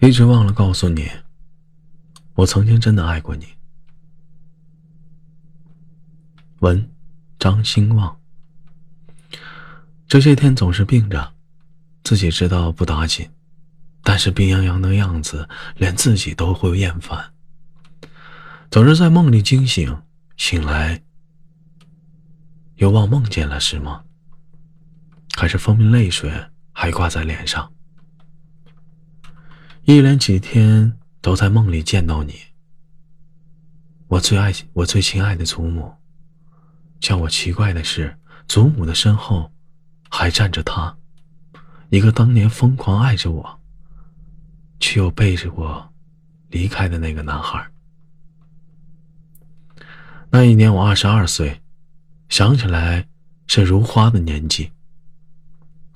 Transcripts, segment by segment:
一直忘了告诉你，我曾经真的爱过你。文，张兴旺。这些天总是病着，自己知道不打紧，但是病殃殃的样子，连自己都会厌烦。总是在梦里惊醒，醒来又忘梦见了，是吗？还是分明泪水还挂在脸上？一连几天都在梦里见到你，我最爱我最亲爱的祖母。叫我奇怪的是，祖母的身后还站着他，一个当年疯狂爱着我，却又背着我离开的那个男孩。那一年我二十二岁，想起来是如花的年纪。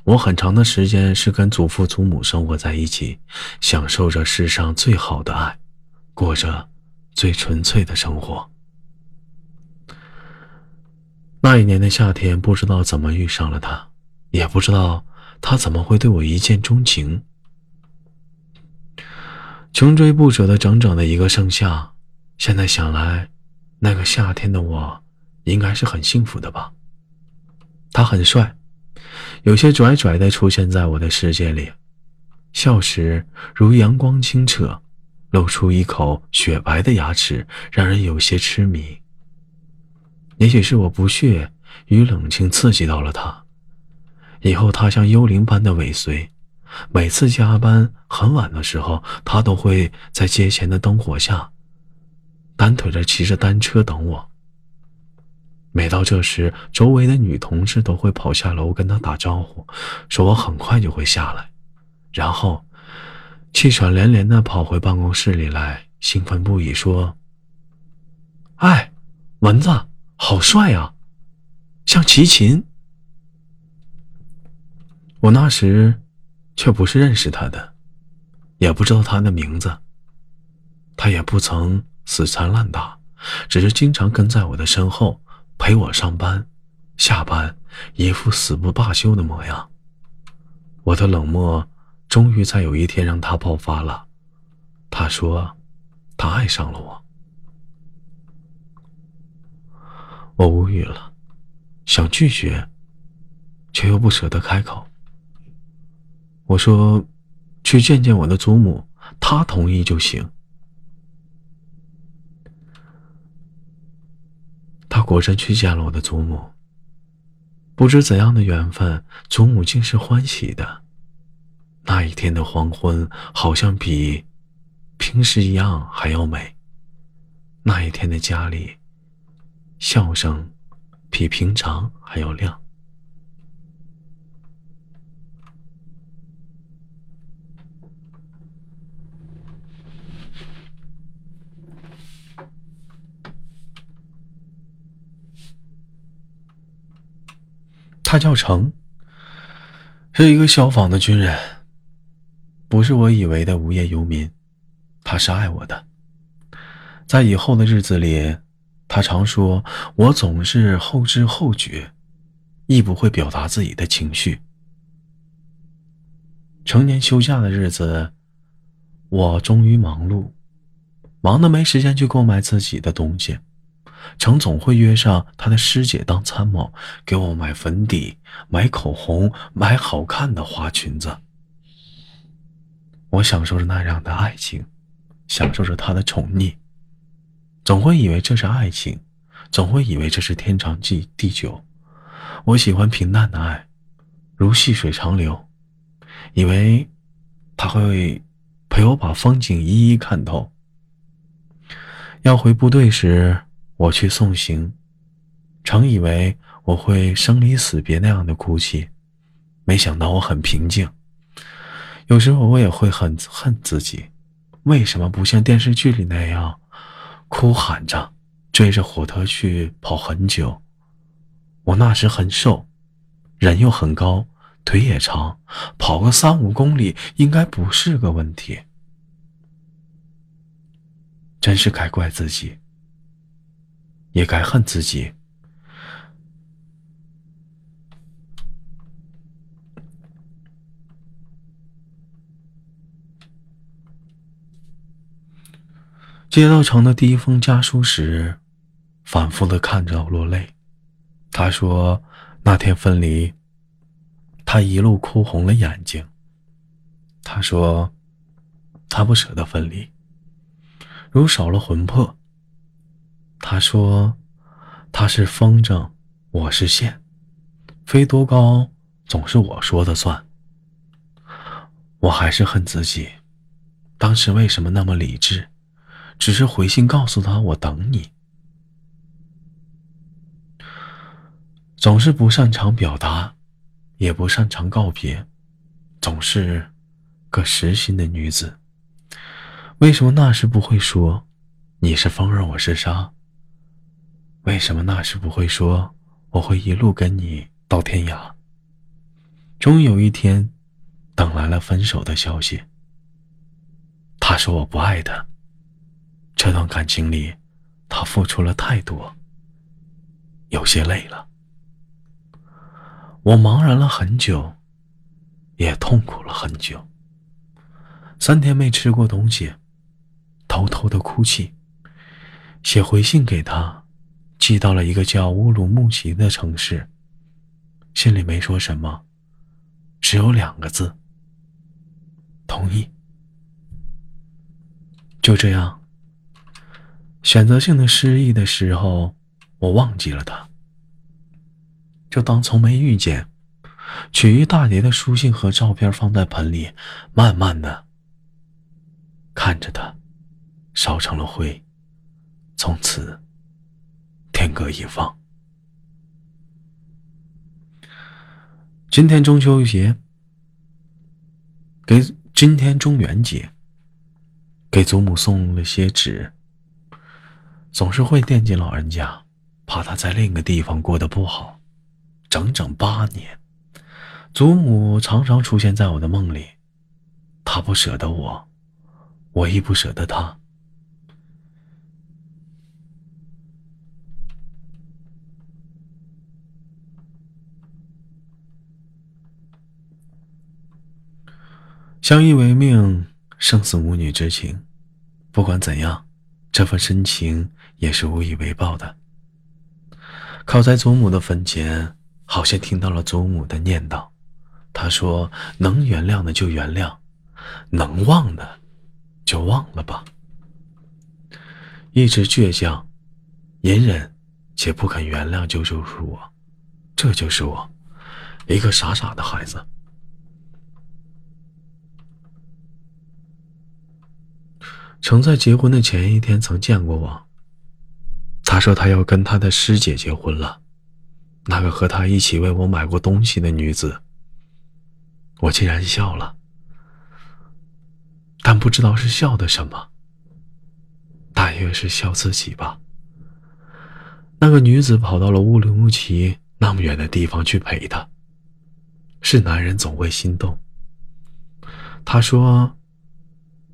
我很长的时间是跟祖父祖母生活在一起，享受着世上最好的爱，过着最纯粹的生活。那一年的夏天，不知道怎么遇上了他，也不知道他怎么会对我一见钟情。穷追不舍的整整的一个盛夏，现在想来，那个夏天的我应该是很幸福的吧。他很帅，有些拽拽的出现在我的世界里，笑时如阳光清澈，露出一口雪白的牙齿，让人有些痴迷。也许是我不屑与冷清刺激到了他，以后他像幽灵般的尾随，每次加班很晚的时候，他都会在街前的灯火下，单腿着骑着单车等我。每到这时，周围的女同事都会跑下楼跟他打招呼，说我很快就会下来，然后气喘连连的跑回办公室里来，兴奋不已说：“哎，蚊子。”好帅啊，像齐秦。我那时却不是认识他的，也不知道他的名字。他也不曾死缠烂打，只是经常跟在我的身后陪我上班、下班，一副死不罢休的模样。我的冷漠终于在有一天让他爆发了。他说，他爱上了我。我无语了，想拒绝，却又不舍得开口。我说：“去见见我的祖母，她同意就行。”他果真去见了我的祖母。不知怎样的缘分，祖母竟是欢喜的。那一天的黄昏，好像比平时一样还要美。那一天的家里。笑声比平常还要亮。他叫程，是一个消防的军人，不是我以为的无业游民。他是爱我的，在以后的日子里。他常说：“我总是后知后觉，亦不会表达自己的情绪。”成年休假的日子，我终于忙碌，忙得没时间去购买自己的东西。程总会约上他的师姐当参谋，给我买粉底、买口红、买好看的花裙子。我享受着那样的爱情，享受着他的宠溺。总会以为这是爱情，总会以为这是天长地久。我喜欢平淡的爱，如细水长流。以为他会陪我把风景一一看透。要回部队时，我去送行，常以为我会生离死别那样的哭泣，没想到我很平静。有时候我也会很恨自己，为什么不像电视剧里那样？哭喊着，追着火车去跑很久。我那时很瘦，人又很高，腿也长，跑个三五公里应该不是个问题。真是该怪自己，也该恨自己。接到成的第一封家书时，反复的看着落泪。他说那天分离，他一路哭红了眼睛。他说他不舍得分离，如少了魂魄。他说他是风筝，我是线，飞多高总是我说的算。我还是恨自己，当时为什么那么理智，只是回信告诉他我等你。总是不擅长表达，也不擅长告别，总是个实心的女子。为什么那时不会说你是风儿，我是沙？为什么那时不会说我会一路跟你到天涯？终于有一天。等来了分手的消息。他说我不爱他。这段感情里，他付出了太多，有些累了。我茫然了很久，也痛苦了很久。三天没吃过东西，偷偷的哭泣，写回信给他，寄到了一个叫乌鲁木齐的城市。信里没说什么，只有两个字。同意。就这样，选择性的失忆的时候，我忘记了他，就当从没遇见。取一大叠的书信和照片放在盆里，慢慢的看着它，烧成了灰。从此，天各一方。今天中秋节，给。今天中元节，给祖母送了些纸。总是会惦记老人家，怕他在另一个地方过得不好。整整八年，祖母常常出现在我的梦里。她不舍得我，我亦不舍得她。相依为命，生死母女之情。不管怎样，这份深情也是无以为报的。靠在祖母的坟前，好像听到了祖母的念叨。她说：“能原谅的就原谅，能忘的就忘了吧。”一直倔强、隐忍且不肯原谅，就就是我，这就是我，一个傻傻的孩子。曾在结婚的前一天曾见过我。他说他要跟他的师姐结婚了，那个和他一起为我买过东西的女子。我竟然笑了，但不知道是笑的什么，大约是笑自己吧。那个女子跑到了乌鲁木齐那么远的地方去陪他。是男人总会心动。他说。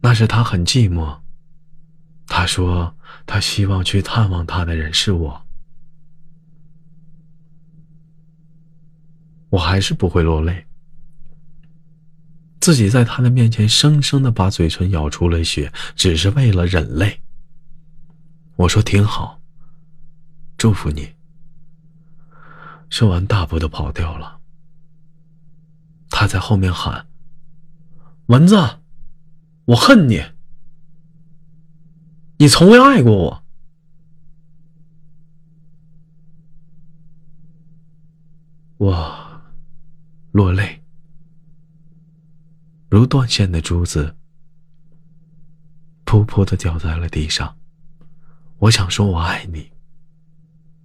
那是他很寂寞。他说他希望去探望他的人是我。我还是不会落泪。自己在他的面前生生的把嘴唇咬出了血，只是为了忍泪。我说挺好，祝福你。说完大步的跑掉了。他在后面喊：“蚊子。”我恨你，你从未爱过我。我落泪，如断线的珠子，噗噗的掉在了地上。我想说我爱你，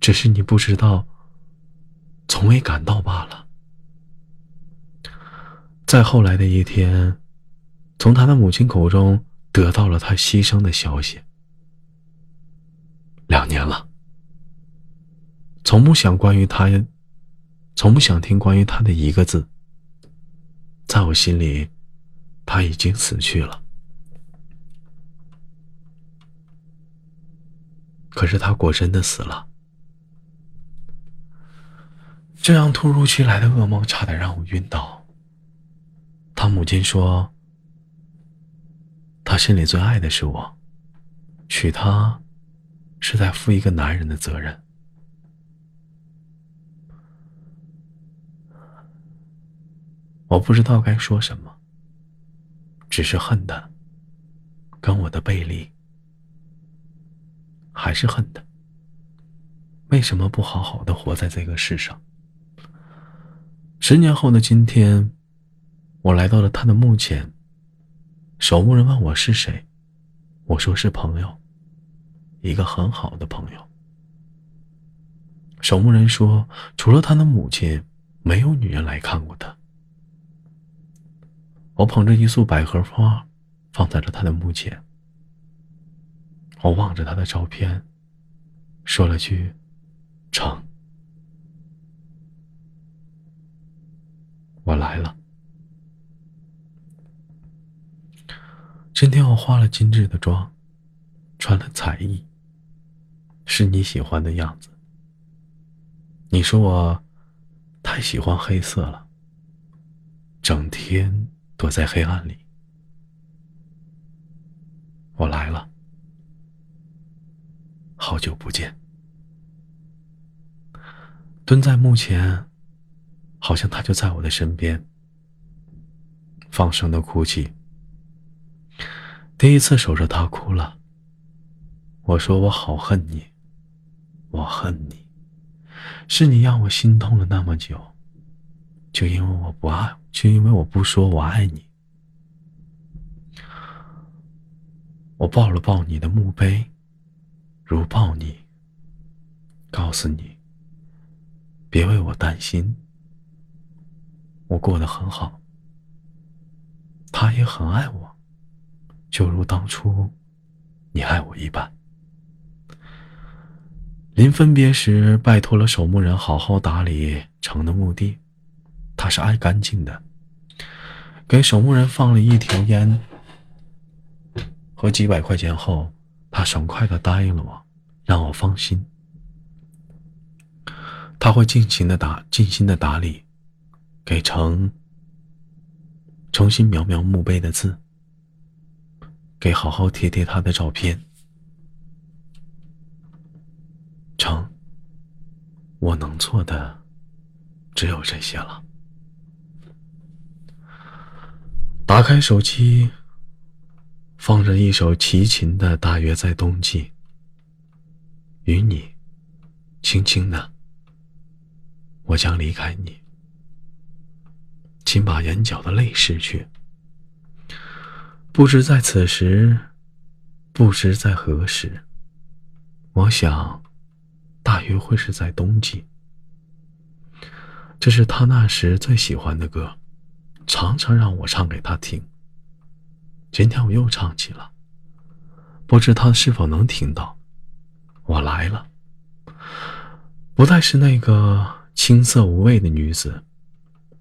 只是你不知道，从未感到罢了。在后来的一天。从他的母亲口中得到了他牺牲的消息。两年了，从不想关于他，从不想听关于他的一个字。在我心里，他已经死去了。可是他果真的死了。这样突如其来的噩梦，差点让我晕倒。他母亲说。他心里最爱的是我，娶她，是在负一个男人的责任。我不知道该说什么，只是恨他，跟我的背离，还是恨他。为什么不好好的活在这个世上？十年后的今天，我来到了他的墓前。守墓人问我是谁，我说是朋友，一个很好的朋友。守墓人说，除了他的母亲，没有女人来看过他。我捧着一束百合花，放在了他的墓前。我望着他的照片，说了句：“成。”我来了。今天我化了精致的妆，穿了彩衣，是你喜欢的样子。你说我太喜欢黑色了，整天躲在黑暗里。我来了，好久不见。蹲在墓前，好像他就在我的身边，放声的哭泣。第一次守着他哭了。我说我好恨你，我恨你，是你让我心痛了那么久，就因为我不爱，就因为我不说我爱你。我抱了抱你的墓碑，如抱你，告诉你，别为我担心，我过得很好，他也很爱我。就如当初，你爱我一般。临分别时，拜托了守墓人好好打理城的墓地，他是爱干净的。给守墓人放了一条烟和几百块钱后，他爽快的答应了我，让我放心。他会尽情的打，尽心的打理，给城重新描描墓碑的字。给好好贴贴他的照片。成，我能做的只有这些了。打开手机，放着一首齐秦的《大约在冬季》，与你，轻轻的，我将离开你，请把眼角的泪拭去。不知在此时，不知在何时。我想，大约会是在冬季。这是他那时最喜欢的歌，常常让我唱给他听。今天我又唱起了，不知他是否能听到。我来了，不再是那个青涩无味的女子，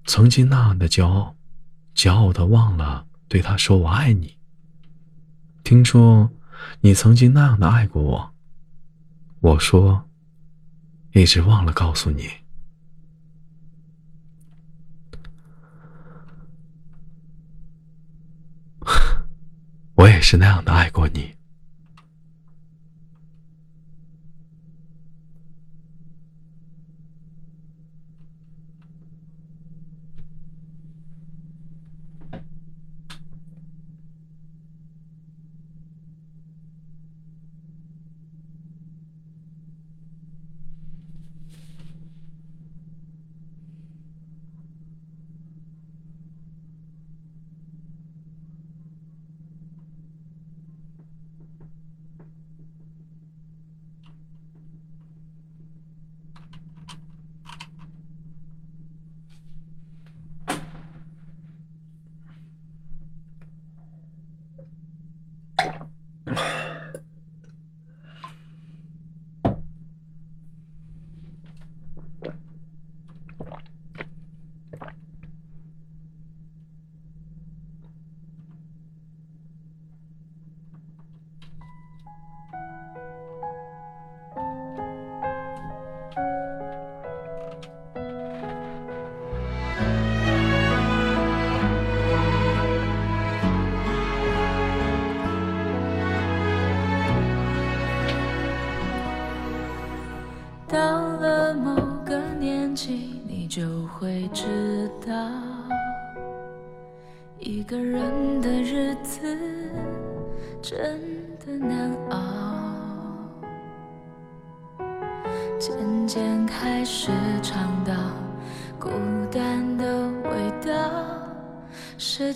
曾经那样的骄傲，骄傲的忘了。对他说：“我爱你。”听说你曾经那样的爱过我。我说：“一直忘了告诉你，我也是那样的爱过你。”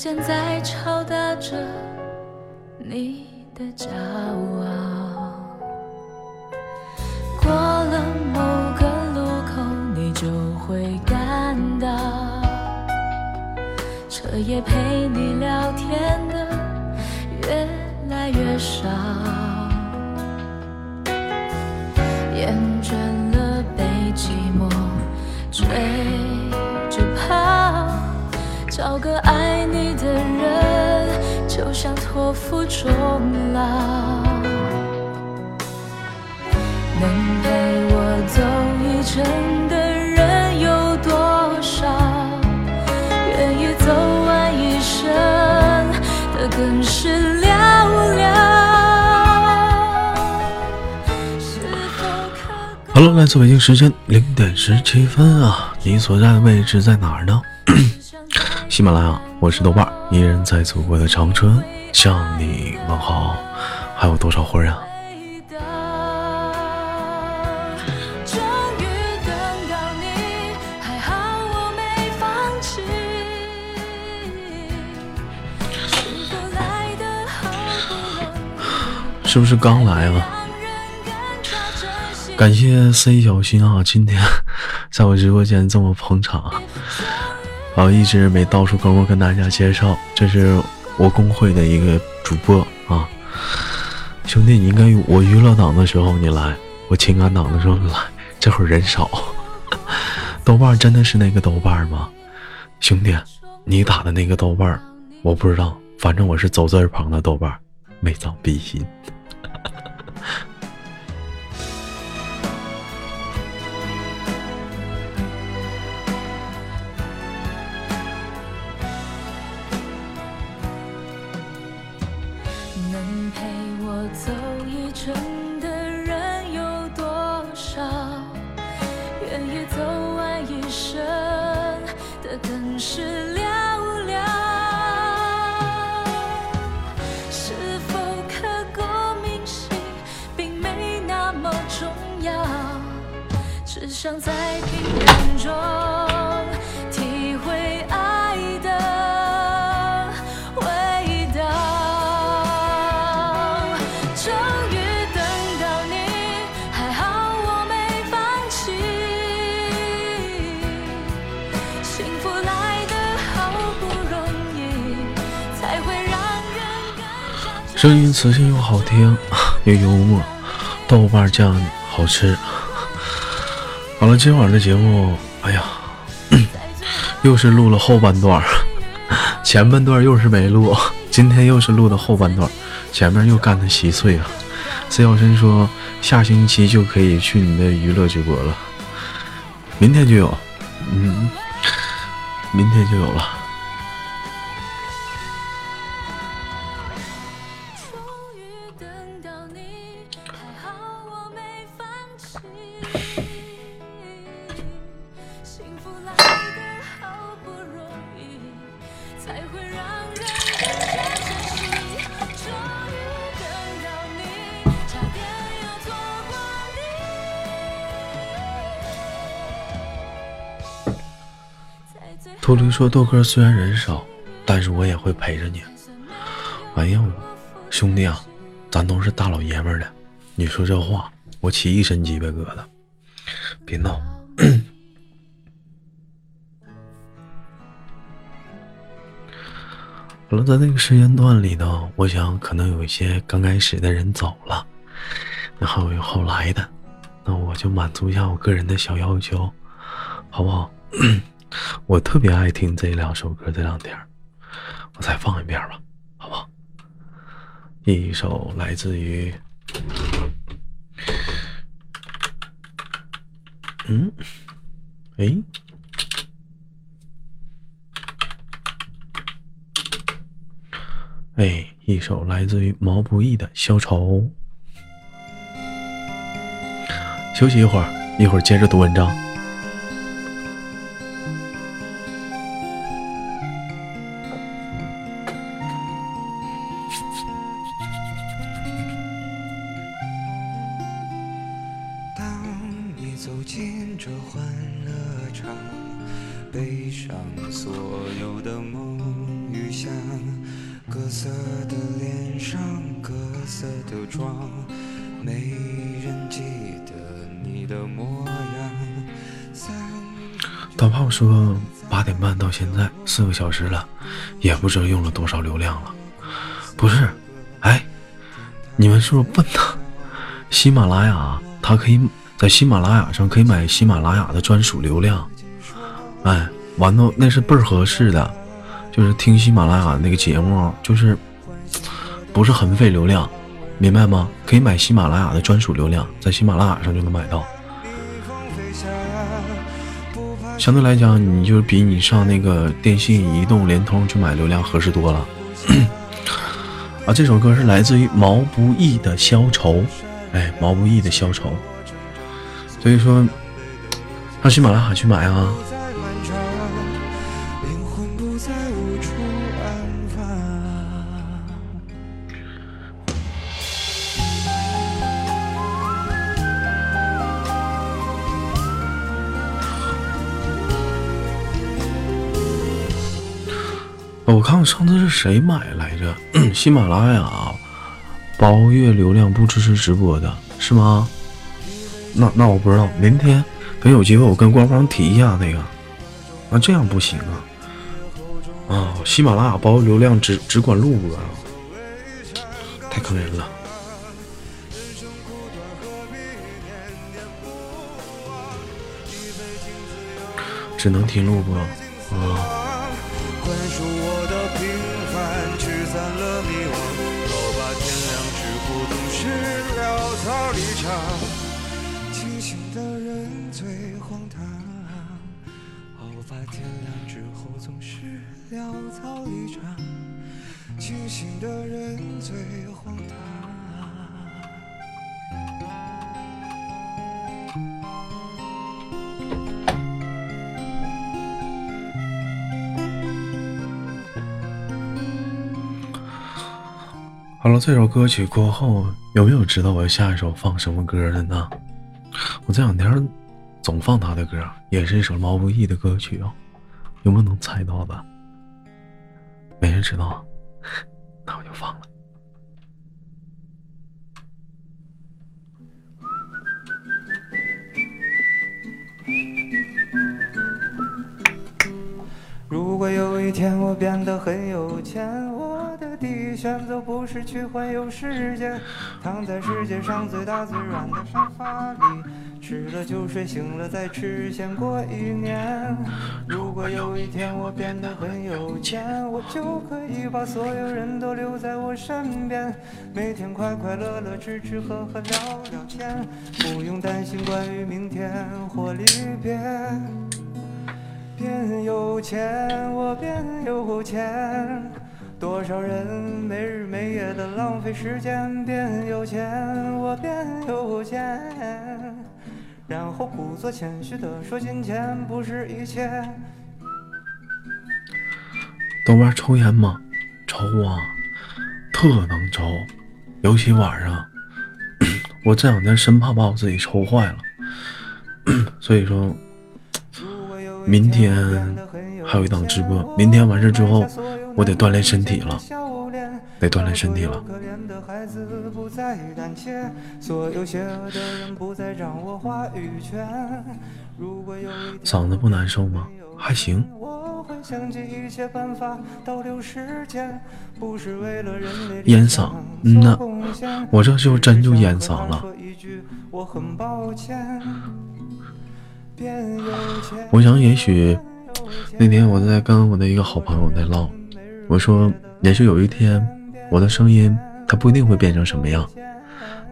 现在自北京时间零点十七分啊，你所在的位置在哪儿呢？喜马拉雅，我是豆瓣儿，依然在祖国的长春向你问好。还有多少会儿啊？终于等到你，还好我没放弃。幸福来得好不容易，是不是刚来了？感谢 C 小新啊，今天 在我直播间这么捧场啊！一直没到处跟我跟大家介绍，这是我公会的一个主播啊，兄弟，你应该我娱乐党的时候你来，我情感党的时候你来，这会儿人少。豆瓣真的是那个豆瓣吗？兄弟，你打的那个豆瓣我不知道，反正我是走字旁的豆瓣，没长逼心。磁性又好听，又幽默，豆瓣酱好吃。好了，今晚的节目，哎呀，又是录了后半段，前半段又是没录，今天又是录的后半段，前面又干的稀碎了。C 小生说下星期就可以去你的娱乐直播了，明天就有，嗯，明天就有了。在最秃驴说：“豆哥虽然人少，但是我也会陪着你。”哎呀，兄弟啊，咱都是大老爷们儿了，你说这话，我起一身鸡巴疙瘩。别闹。好了，在那个时间段里呢，我想可能有一些刚开始的人走了，然后有后来的，那我就满足一下我个人的小要求，好不好？我特别爱听这两首歌，这两天我再放一遍吧，好不好？一首来自于，嗯，诶，哎，一首来自于毛不易的《消愁》。休息一会儿，一会儿接着读文章。各色的脸上，各色的妆，没人记得你的模样大胖说：“八点半到现在四个小时了，也不知道用了多少流量了。不是，哎，你们是不是笨呢？喜马拉雅它可以在喜马拉雅上可以买喜马拉雅的专属流量。哎，完了那是倍儿合适的，就是听喜马拉雅那个节目，就是不是很费流量，明白吗？可以买喜马拉雅的专属流量，在喜马拉雅上就能买到。”相对来讲，你就比你上那个电信、移动、联通去买流量合适多了。啊，这首歌是来自于毛不易的《消愁》，哎，毛不易的《消愁》。所以说，上喜马拉雅去买啊。看上次是谁买来着？喜马拉雅包月流量不支持直播的是吗？那那我不知道，明天等有机会我跟官方提一下那个。那这样不行啊！啊，喜马拉雅包流量只只管录播啊，太坑人了，只能听录播啊。清醒的人最荒唐，好吧，天亮之后总是潦草离场。清醒的人最荒唐。这首歌曲过后。有没有知道我下一首放什么歌的呢？我这两天总放他的歌，也是一首毛不易的歌曲哦。有没有能猜到的？没人知道，那我就放了。如果有一天我变得很有钱，选择不是去环游世界，躺在世界上最大最软的沙发里，吃了就睡，醒了再吃，先过一年。如果有一天我变得很有钱，我就可以把所有人都留在我身边，每天快快乐乐吃吃喝喝聊聊天，不用担心关于明天或离别。变有钱，我变有钱。多少人没日没夜的浪费时间？变有钱，我变有钱。然后故作谦虚的说：“金钱不是一切。”豆瓣抽烟吗？抽啊，特能抽，尤其晚上。我这两天生怕把我自己抽坏了，所以说。明天还有一档直播，明天完事之后，我得锻炼身体了，得锻炼身体了。嗓子不难受吗？还行。烟嗓，嗯呐，我这就真就烟嗓了。我想，也许那天我在跟我的一个好朋友在唠，我说，也许有一天，我的声音它不一定会变成什么样。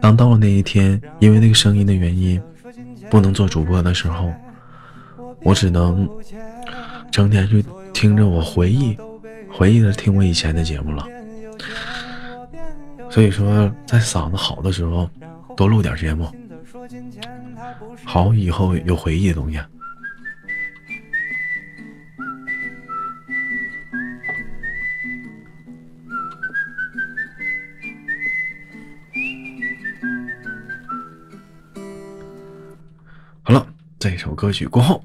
当到了那一天，因为那个声音的原因，不能做主播的时候，我只能整天去听着我回忆，回忆着听我以前的节目了。所以说，在嗓子好的时候，多录点节目。好，以后有回忆的东西。好了，这首歌曲过后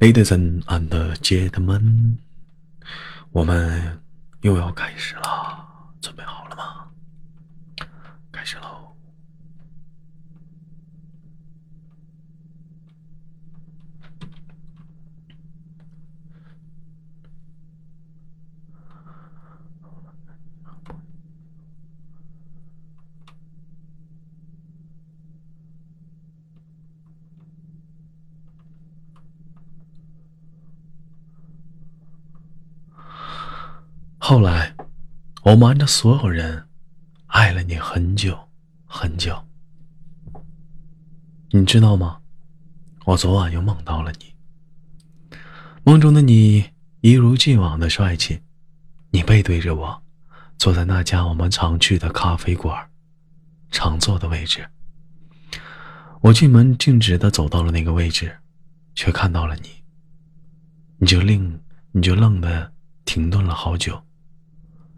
Adison and gentlemen，我们又要开始了，准备好了吗？开始喽！后来，我瞒着所有人，爱了你很久很久。你知道吗？我昨晚又梦到了你。梦中的你一如既往的帅气，你背对着我，坐在那家我们常去的咖啡馆，常坐的位置。我进门径直的走到了那个位置，却看到了你。你就愣，你就愣的停顿了好久。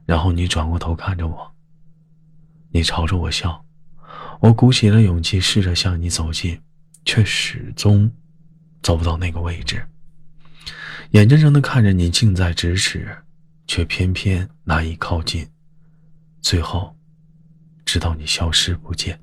然后你转过头看着我，你朝着我笑，我鼓起了勇气试着向你走近，却始终走不到那个位置。眼睁睁的看着你近在咫尺，却偏偏难以靠近，最后，直到你消失不见。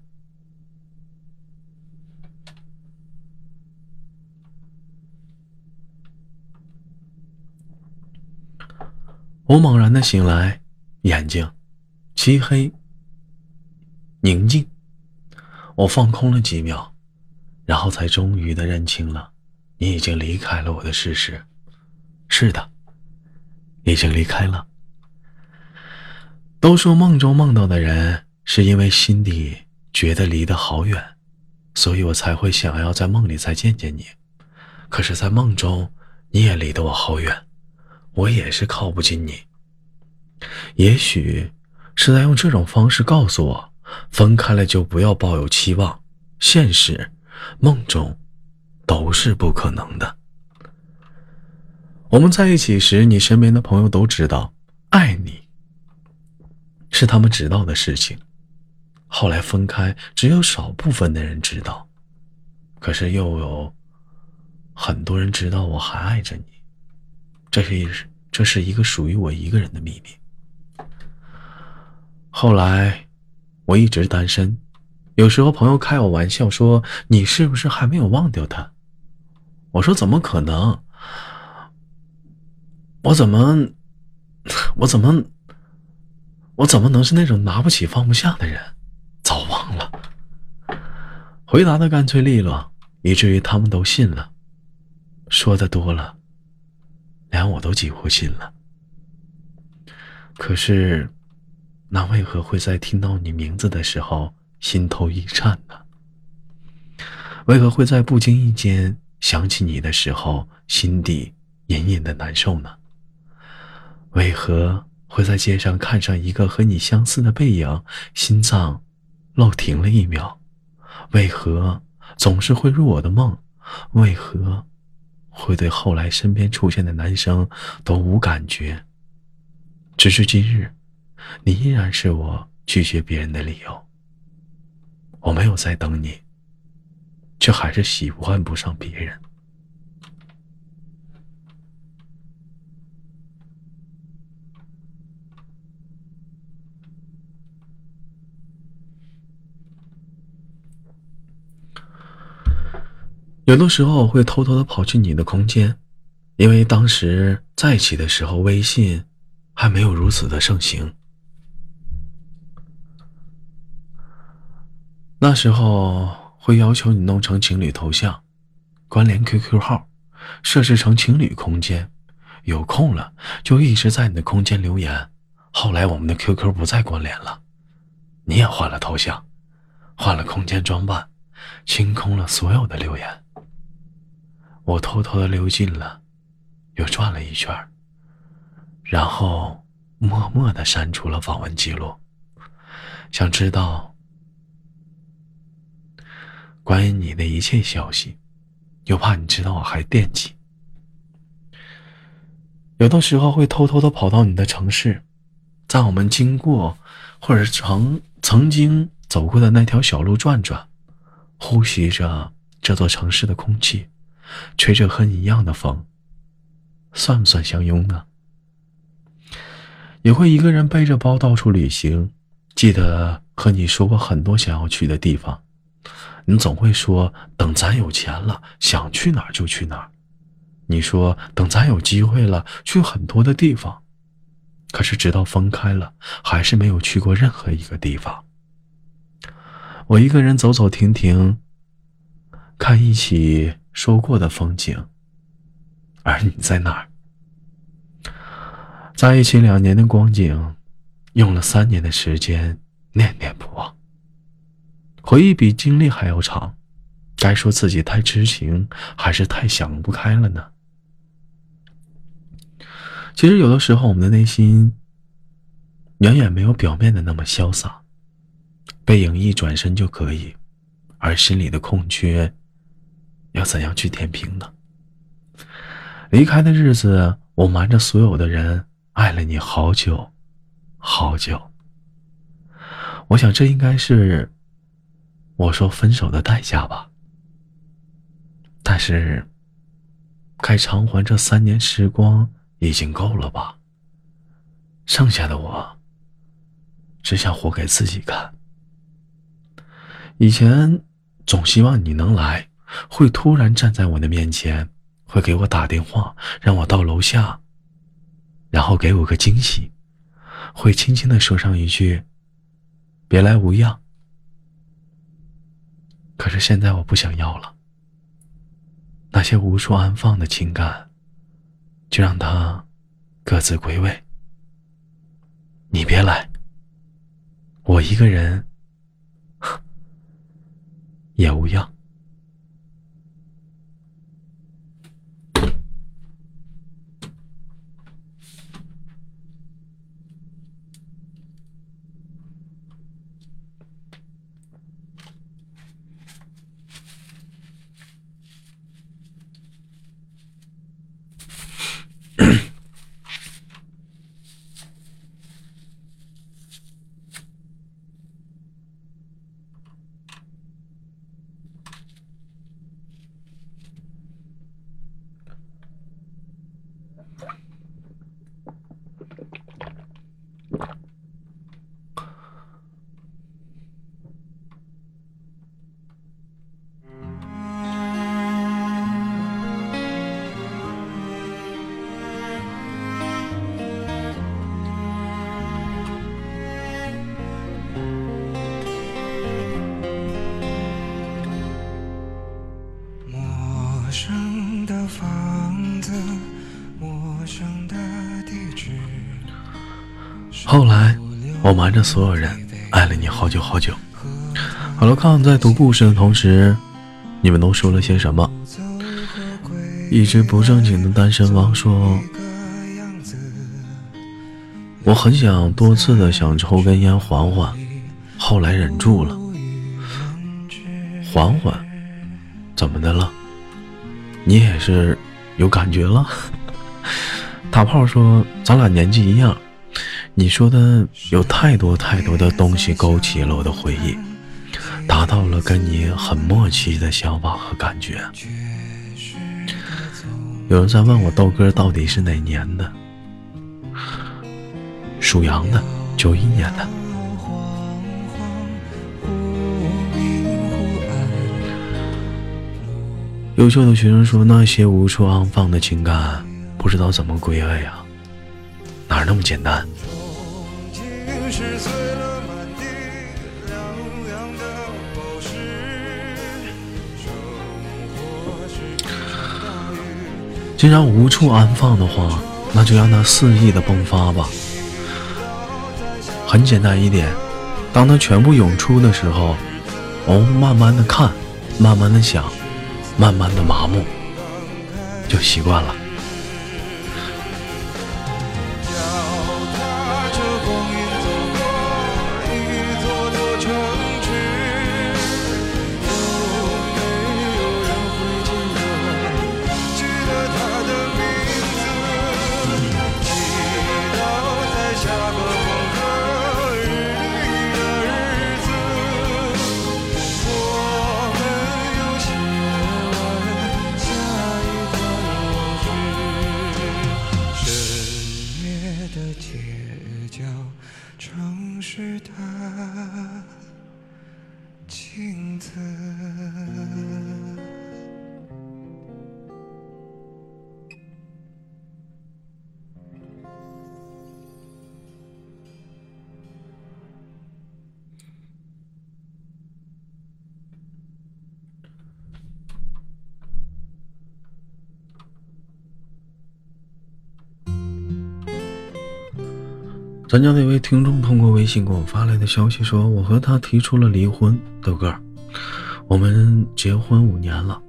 我猛然的醒来。眼睛，漆黑，宁静。我放空了几秒，然后才终于的认清了，你已经离开了我的事实。是的，已经离开了。都说梦中梦到的人，是因为心底觉得离得好远，所以我才会想要在梦里再见见你。可是，在梦中，你也离得我好远，我也是靠不近你。也许是在用这种方式告诉我，分开了就不要抱有期望，现实、梦中都是不可能的。我们在一起时，你身边的朋友都知道，爱你是他们知道的事情。后来分开，只有少部分的人知道，可是又有很多人知道我还爱着你。这是一这是一个属于我一个人的秘密。后来，我一直单身。有时候朋友开我玩笑说：“你是不是还没有忘掉他？”我说：“怎么可能？我怎么，我怎么，我怎么能是那种拿不起放不下的人？早忘了。”回答的干脆利落，以至于他们都信了。说的多了，连我都几乎信了。可是。那为何会在听到你名字的时候心头一颤呢？为何会在不经意间想起你的时候心底隐隐的难受呢？为何会在街上看上一个和你相似的背影，心脏漏停了一秒？为何总是会入我的梦？为何会对后来身边出现的男生都无感觉？直至今日。你依然是我拒绝别人的理由。我没有在等你，却还是喜欢不上别人。有的时候会偷偷的跑去你的空间，因为当时在一起的时候，微信还没有如此的盛行。那时候会要求你弄成情侣头像，关联 QQ 号，设置成情侣空间，有空了就一直在你的空间留言。后来我们的 QQ 不再关联了，你也换了头像，换了空间装扮，清空了所有的留言。我偷偷的溜进了，又转了一圈，然后默默的删除了访问记录，想知道。关于你的一切消息，又怕你知道我还惦记。有的时候会偷偷的跑到你的城市，在我们经过或者曾曾经走过的那条小路转转，呼吸着这座城市的空气，吹着和你一样的风，算不算相拥呢？也会一个人背着包到处旅行，记得和你说过很多想要去的地方，你总会说等咱有钱了，想去哪儿就去哪儿。你说等咱有机会了，去很多的地方，可是直到分开了，还是没有去过任何一个地方。我一个人走走停停，看一起说过的风景，而你在哪儿？在一起两年的光景，用了三年的时间念念不忘。回忆比经历还要长，该说自己太痴情，还是太想不开了呢？其实有的时候，我们的内心远远没有表面的那么潇洒，背影一转身就可以，而心里的空缺，要怎样去填平呢？离开的日子，我瞒着所有的人。爱了你好久，好久。我想这应该是我说分手的代价吧。但是，该偿还这三年时光已经够了吧？剩下的我，只想活给自己看。以前总希望你能来，会突然站在我的面前，会给我打电话，让我到楼下。然后给我个惊喜，会轻轻的说上一句“别来无恙”。可是现在我不想要了。那些无处安放的情感，就让它各自归位。你别来，我一个人 也无恙。瞒着所有人爱了你好久好久。好了，看在读故事的同时，你们都说了些什么？一直不正经的单身汪说：“我很想多次的想抽根烟缓缓，后来忍住了。缓缓，怎么的了？你也是有感觉了？” 大炮说：“咱俩年纪一样。”你说的有太多太多的东西勾起了我的回忆，达到了跟你很默契的想法和感觉。有人在问我豆哥到底是哪年的？属羊的，九一年的。优秀的学生说，那些无处安放的情感，不知道怎么归位啊？哪那么简单？是醉了满地亮亮的宝石既然无处安放的话，那就让它肆意的迸发吧。很简单一点，当它全部涌出的时候，我们慢慢的看，慢慢的想，慢慢的麻木，就习惯了。咱家那位听众通过微信给我发来的消息说，我和他提出了离婚。豆哥，我们结婚五年了，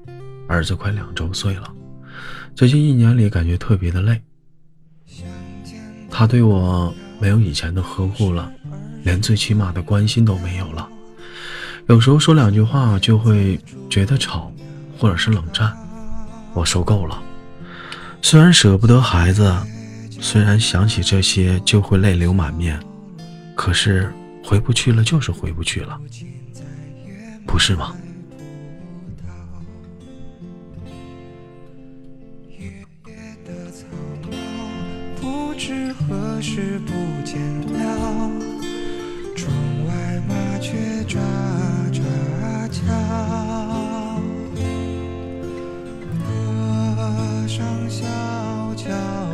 儿子快两周岁了。最近一年里感觉特别的累，他对我没有以前的呵护了，连最起码的关心都没有了。有时候说两句话就会觉得吵，或者是冷战，我受够了。虽然舍不得孩子。虽然想起这些就会泪流满面，可是回不去了就是回不去了，不是吗？不知何时不见了，窗外麻雀喳喳叫，河上小桥。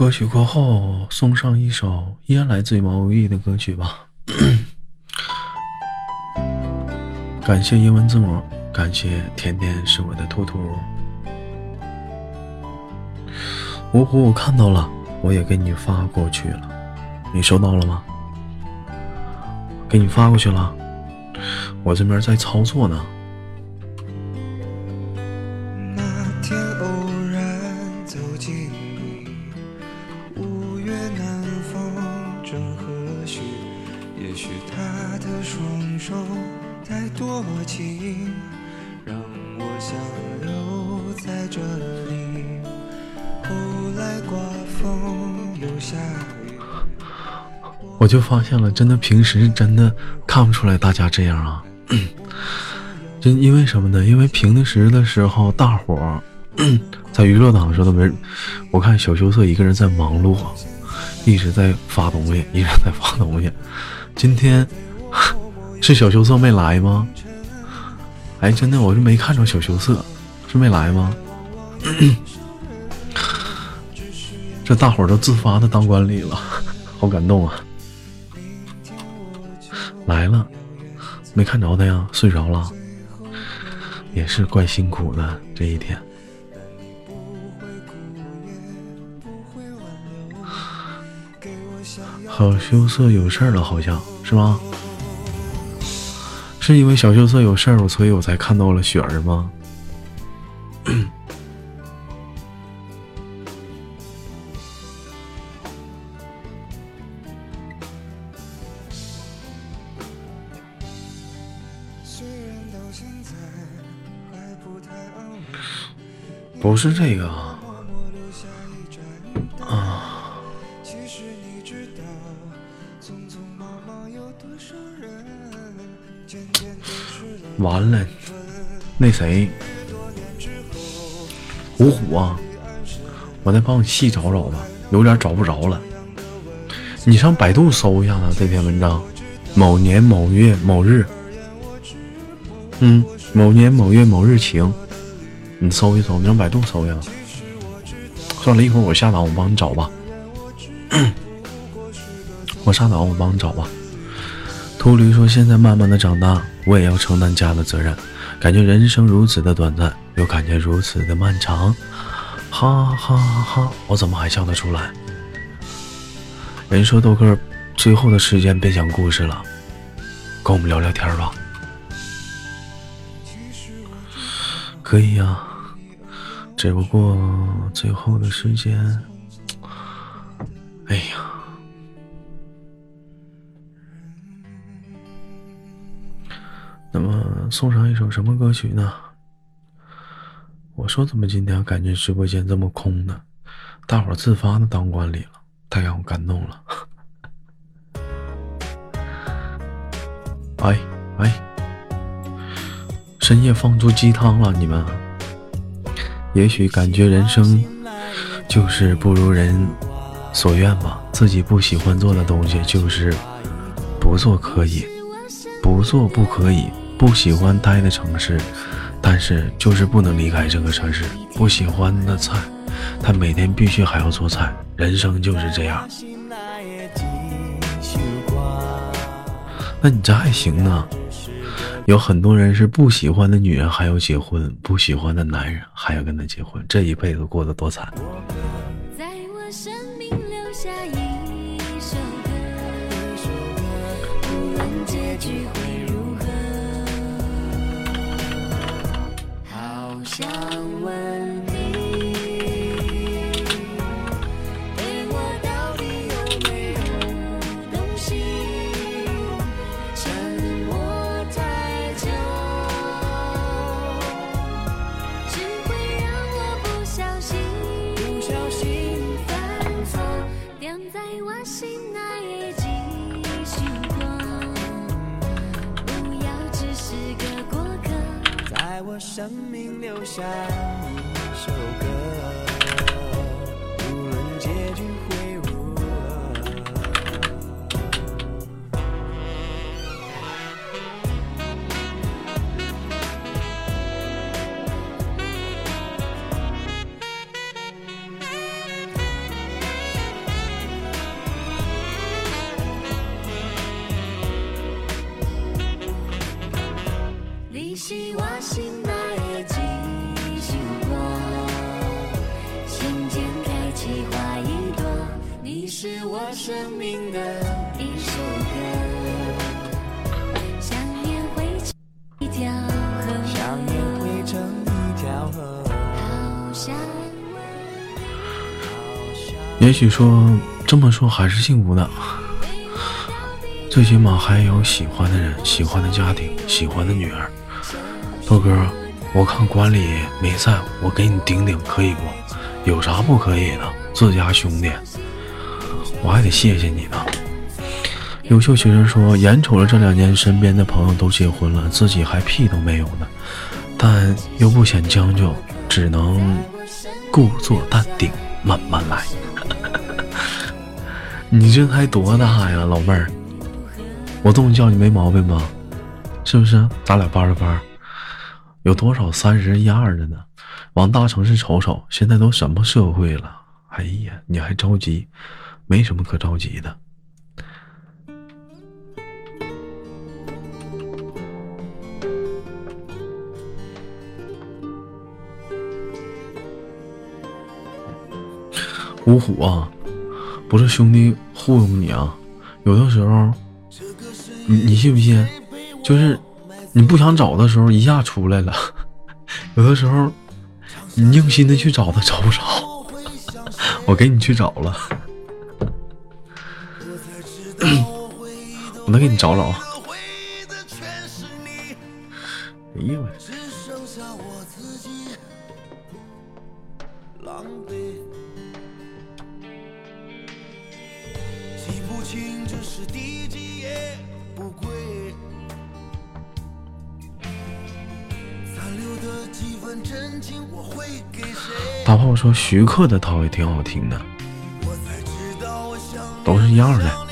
歌曲过后，送上一首依然来自于毛不易的歌曲吧。感谢英文字母，感谢甜甜是我的兔兔。芜湖，我看到了，我也给你发过去了，你收到了吗？给你发过去了，我这边在操作呢。发现了，真的平时真的看不出来大家这样啊，真因为什么呢？因为平时的时候大伙儿在娱乐档时候都没，我看小羞涩一个人在忙碌，一直在发东西，一直在发东西。今天是小羞涩没来吗？哎，真的，我是没看着小羞涩，是没来吗？这大伙儿都自发的当管理了，好感动啊！来了，没看着他呀，睡着了，也是怪辛苦的这一天。好羞涩有事儿了，好像是吗？是因为小羞涩有事儿，所以我才看到了雪儿吗？是这个啊啊！完了，那谁，五虎啊！我再帮你细找找吧，有点找不着了。你上百度搜一下子这篇文章，某年某月某日，嗯，某年某月某日晴，你搜一搜，你让百度搜呀。算了一会儿我下档我帮你找吧，我上档我帮你找吧。秃驴说：“现在慢慢的长大，我也要承担家的责任，感觉人生如此的短暂，又感觉如此的漫长。”哈哈哈哈！我怎么还笑得出来？人说豆哥，最后的时间别讲故事了，跟我们聊聊天吧。可以呀，只不过最后的时间，哎呀，那么送上一首什么歌曲呢？我说怎么今天感觉直播间这么空呢？大伙自发的当管理了，太让我感动了。哎哎，深夜放出鸡汤了，你们？也许感觉人生就是不如人所愿吧。自己不喜欢做的东西，就是不做可以，不做不可以。不喜欢待的城市。但是就是不能离开这个城市，不喜欢的菜，他每天必须还要做菜。人生就是这样。那你这还行呢？有很多人是不喜欢的女人还要结婚，不喜欢的男人还要跟他结婚，这一辈子过得多惨。生命留下一首歌，也许说这么说还是幸福的，最起码还有喜欢的人、喜欢的家庭、喜欢的女儿。豆哥，我看管理没在，我给你顶顶可以不？有啥不可以的？自家兄弟。我还得谢谢你呢。优秀学生说，眼瞅着这两年身边的朋友都结婚了，自己还屁都没有呢，但又不想将就，只能故作淡定，慢慢来。你这才多大呀，老妹儿？我这么叫你没毛病吧？是不是？咱俩班的班，有多少三十一二的呢？往大城市瞅瞅，现在都什么社会了？哎呀，你还着急？没什么可着急的。五虎啊，不是兄弟糊弄你啊，有的时候，你你信不信？就是你不想找的时候，一下出来了；有的时候，你用心的去找他，找不着，我给你去找了。我能给你找找啊。哎呦我！大炮说徐克的套也挺好听的，都是一样的。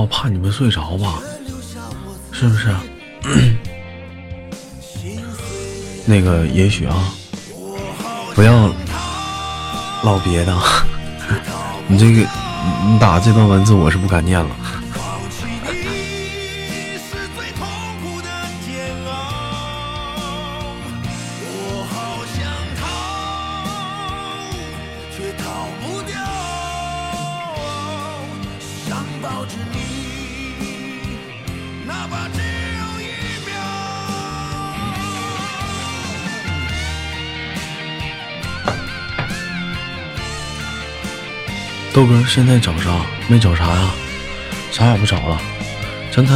我，怕你们睡着吧？是不是？那个，也许啊，不要唠别的。你这个，你打这段文字，我是不敢念了。哥现在找啥？没找啥呀，啥也不找了。刚才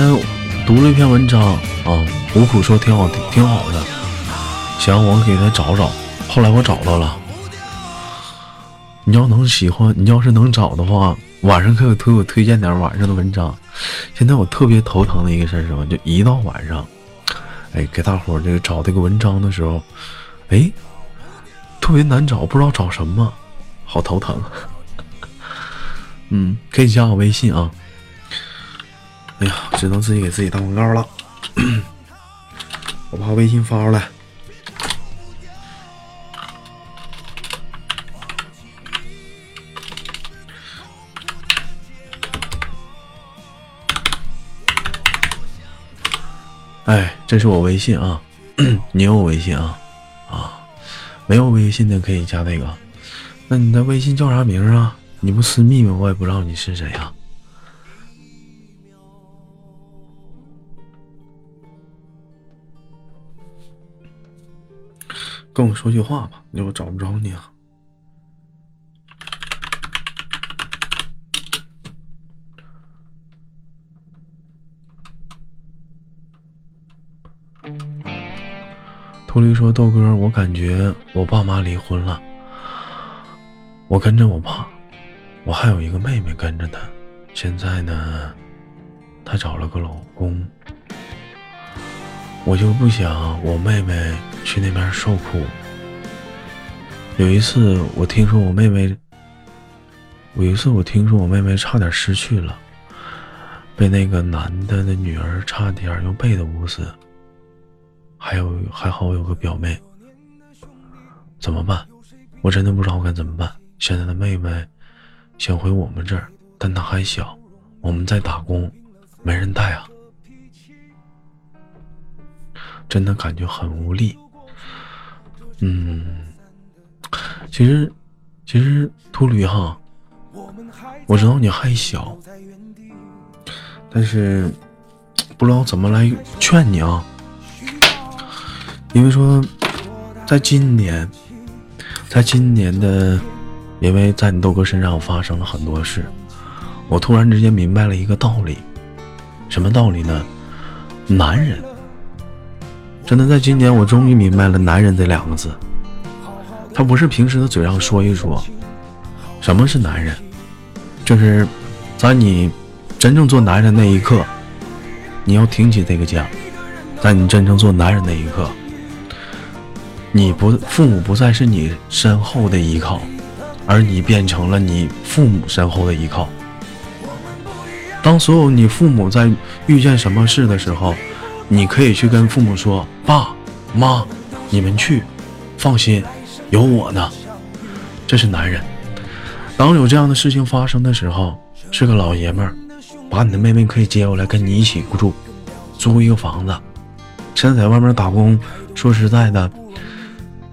读了一篇文章啊，虎虎说挺好，挺好的，想我给他找找。后来我找到了。你要能喜欢，你要是能找的话，晚上可以推我推荐点晚上的文章。现在我特别头疼的一个事儿是什么？就一到晚上，哎，给大伙这个找这个文章的时候，哎，特别难找，不知道找什么，好头疼。嗯，可以加我微信啊。哎呀，只能自己给自己打广告了。我把微信发出来。哎，这是我微信啊，你有我微信啊？啊，没有微信的可以加那个。那你的微信叫啥名啊？你不私密吗？我也不知道你是谁呀。跟我说句话吧，要我找不着你啊。秃驴说：“豆哥，我感觉我爸妈离婚了，我跟着我爸。”我还有一个妹妹跟着她，现在呢，她找了个老公。我就不想我妹妹去那边受苦。有一次我听说我妹妹，有一次我听说我妹妹差点失去了，被那个男的的女儿差点用被子捂死。还有还好我有个表妹，怎么办？我真的不知道该怎么办。现在的妹妹。想回我们这儿，但他还小，我们在打工，没人带啊，真的感觉很无力。嗯，其实，其实秃驴哈，我知道你还小，但是不知道怎么来劝你啊，因为说，在今年，在今年的。因为在你豆哥身上发生了很多事，我突然之间明白了一个道理，什么道理呢？男人，真的在今年我终于明白了“男人”这两个字，他不是平时的嘴上说一说。什么是男人？就是在你真正做男人那一刻，你要挺起这个家，在你真正做男人那一刻，你不父母不再是你身后的依靠。而你变成了你父母身后的依靠。当所有你父母在遇见什么事的时候，你可以去跟父母说：“爸妈，你们去，放心，有我呢。”这是男人。当有这样的事情发生的时候，是个老爷们儿，把你的妹妹可以接过来跟你一起住，租一个房子，现在在外面打工，说实在的，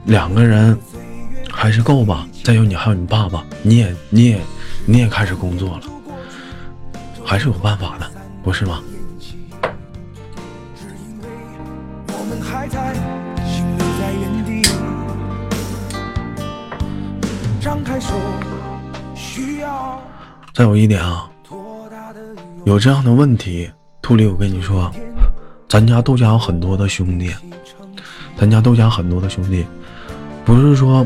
两个人还是够吧。再有你还有你爸爸，你也你也你也开始工作了，还是有办法的，不是吗？再有一点啊，有这样的问题，兔里我跟你说，咱家豆家有很多的兄弟，咱家豆家很多的兄弟，不是说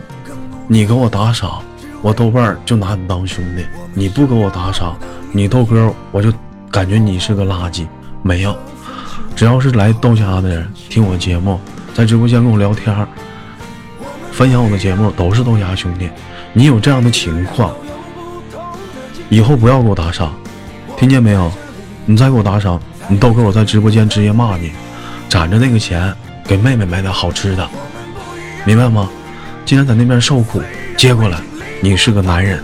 你给我打赏，我豆瓣就拿你当兄弟；你不给我打赏，你豆哥我就感觉你是个垃圾。没有，只要是来豆家的人听我节目，在直播间跟我聊天，分享我的节目，都是豆家兄弟。你有这样的情况，以后不要给我打赏，听见没有？你再给我打赏，你豆哥我在直播间直接骂你，攒着那个钱给妹妹买点好吃的，明白吗？竟然在那边受苦，接过来，你是个男人。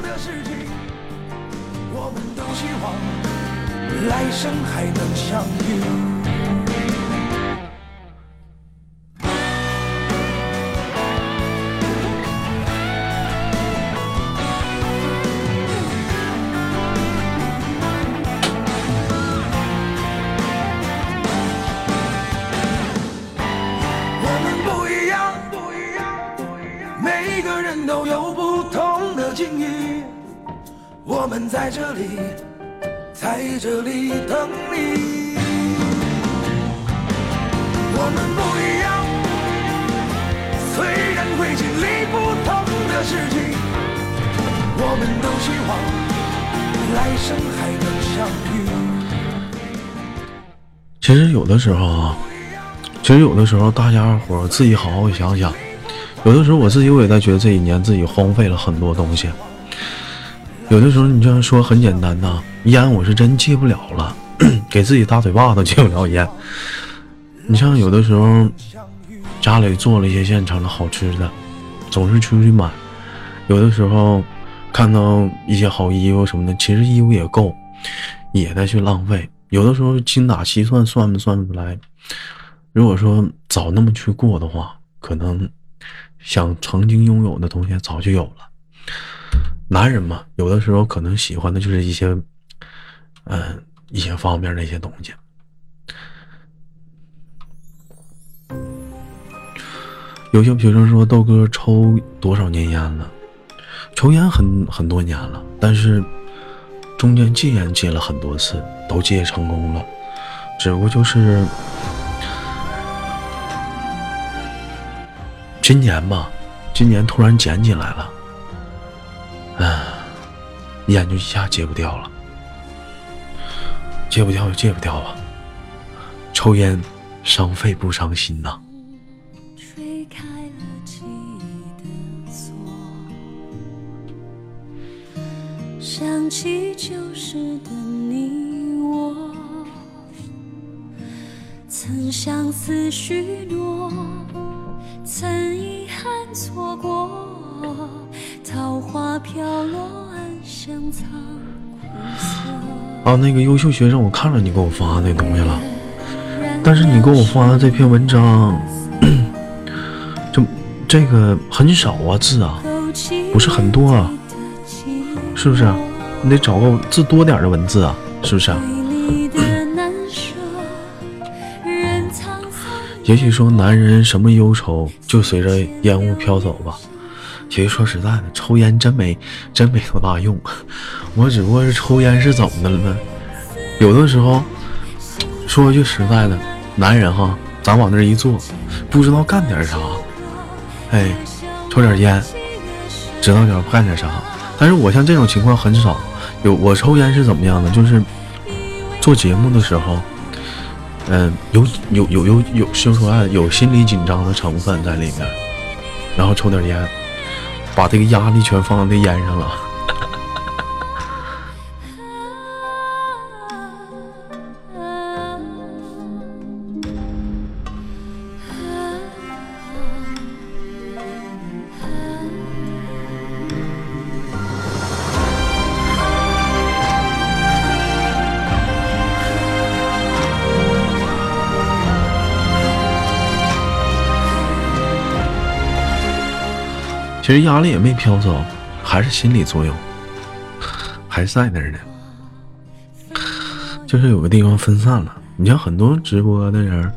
时候啊，其实有的时候大家伙自己好好想想，有的时候我自己我也在觉得这一年自己荒废了很多东西。有的时候你这样说很简单呐，烟我是真戒不了了，给自己大嘴巴子戒不了烟。你像有的时候家里做了一些现成的好吃的，总是出去买。有的时候看到一些好衣服什么的，其实衣服也够，也在去浪费。有的时候精打细算算不算不来。如果说早那么去过的话，可能想曾经拥有的东西早就有了。男人嘛，有的时候可能喜欢的就是一些，嗯、一些方面的一些东西。有些学生说豆哥抽多少年烟了？抽烟很很多年了，但是中间戒烟戒了很多次，都戒成功了，只不过就是今年吧，今年突然捡起来了，唉，烟就一下戒不掉了，戒不掉就戒不掉吧，抽烟伤肺不伤心呐、想起旧时的你我，曾相思许诺，曾遗憾错过，桃花飘落，暗香藏苦涩。啊，那个优秀学生，我看了你给我发那东西了，但是你给我发的这篇文章，这这个很少啊字啊，不是很多啊，是不是？你得找个字多点的文字啊，是不是？啊也许说男人什么忧愁就随着烟雾飘走吧。其实说实在的，抽烟真没真没多大用。我只不过是抽烟是怎么的了呢？有的时候说句实在的，男人哈，咱往那一坐，不知道干点啥，哎，抽点烟，知道点干点啥。但是我像这种情况很少。有我抽烟是怎么样的？就是做节目的时候，嗯，有有有有有说出来有心理紧张的成分在里面，然后抽点烟，把这个压力全放在烟上了。其实压力也没飘走，还是心理作用，还在那儿呢。就是有个地方分散了。你像很多直播的人，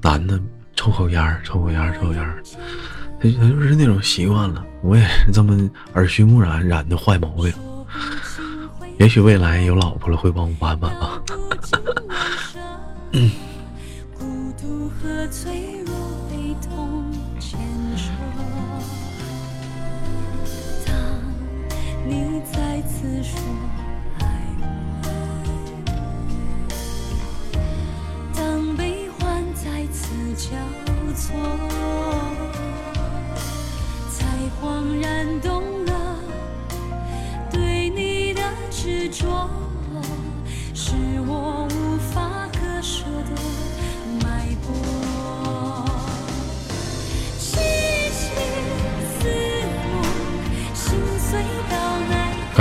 男的抽口烟抽口烟抽口烟他他就是那种习惯了。我也是这么耳濡目染染的坏毛病。也许未来有老婆了会帮我办办吧。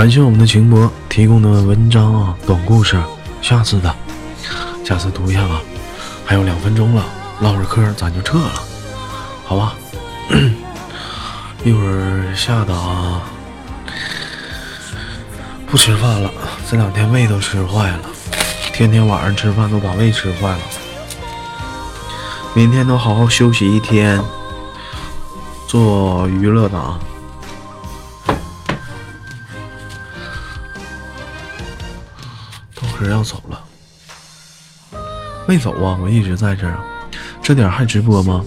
感谢我们的晴博提供的文章啊，短故事，下次的，下次读一下吧。还有两分钟了，唠会儿嗑，咱就撤了，好吧？一会儿下的啊，不吃饭了，这两天胃都吃坏了，天天晚上吃饭都把胃吃坏了。明天都好好休息一天，做娱乐党。是要走了，没走啊！我一直在这儿，这点还直播吗？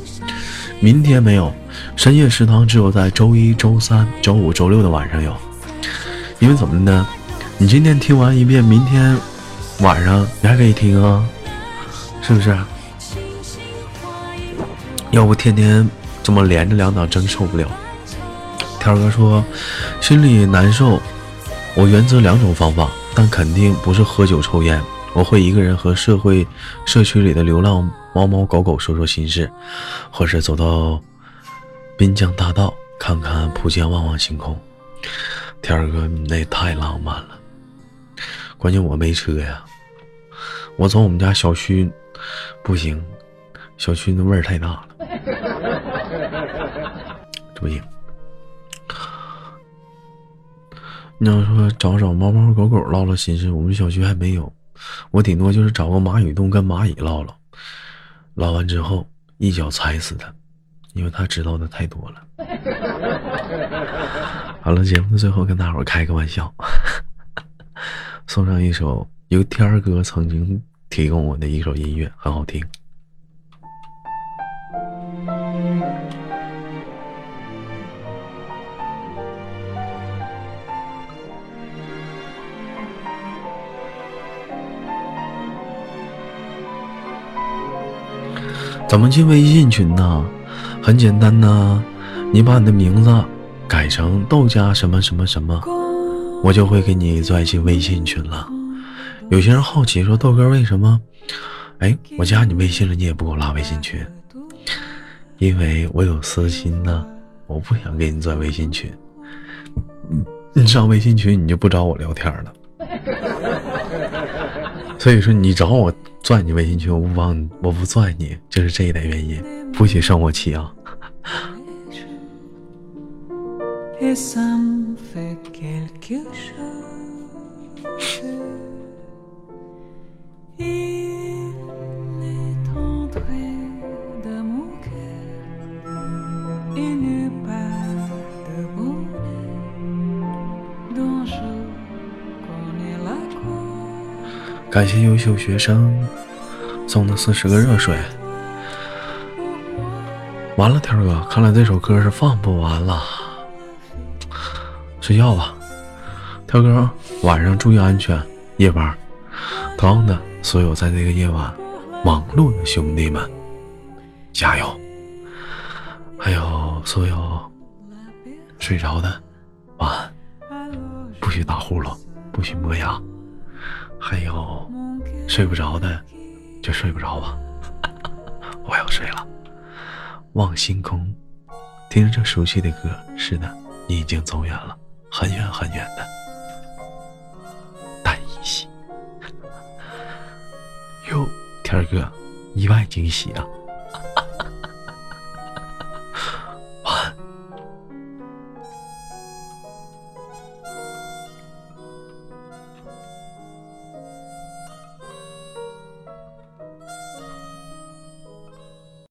明天没有，深夜食堂只有在周一、周三、周五、周六的晚上有。因为怎么的呢？你今天听完一遍，明天晚上你还可以听啊，是不是？要不天天这么连着两档，真受不了。天哥说心里难受，我原则两种方法。但肯定不是喝酒抽烟，我会一个人和社会社区里的流浪猫猫狗狗说说心事，或是走到滨江大道看看浦江望望星空。天儿哥，你那太浪漫了。关键我没车呀，我从我们家小区不行，小区那味儿太大了，这不行。你要说找找猫猫狗狗唠唠心事，我们小区还没有。我顶多就是找个蚂蚁洞跟蚂蚁唠唠，唠完之后一脚踩死它，因为他知道的太多了。好了，节目最后跟大伙开个玩笑，送上一首由天儿哥曾经提供我的一首音乐，很好听。怎么进微信群呢？很简单呐，你把你的名字改成豆家什么什么什么，我就会给你拽进微信群了。有些人好奇说豆哥为什么？哎，我加你微信了，你也不给我拉微信群，因为我有私心呢，我不想给你拽微信群。你上微信群你就不找我聊天了，所以说你找我。钻你微信群，我不帮你，我不钻你，就是这一点原因，不许生我气啊！感谢优秀学生送的四十个热水。完了，天哥，看来这首歌是放不完了。睡觉吧，天哥，晚上注意安全，夜班。同样的，所有在这个夜晚忙碌的兄弟们，加油！还有所有睡着的，晚安。不许打呼噜，不许磨牙。还有睡不着的，就睡不着吧。我要睡了。望星空，听着熟悉的歌。是的，你已经走远了，很远很远的。但依稀。哟，天儿哥，意外惊喜啊！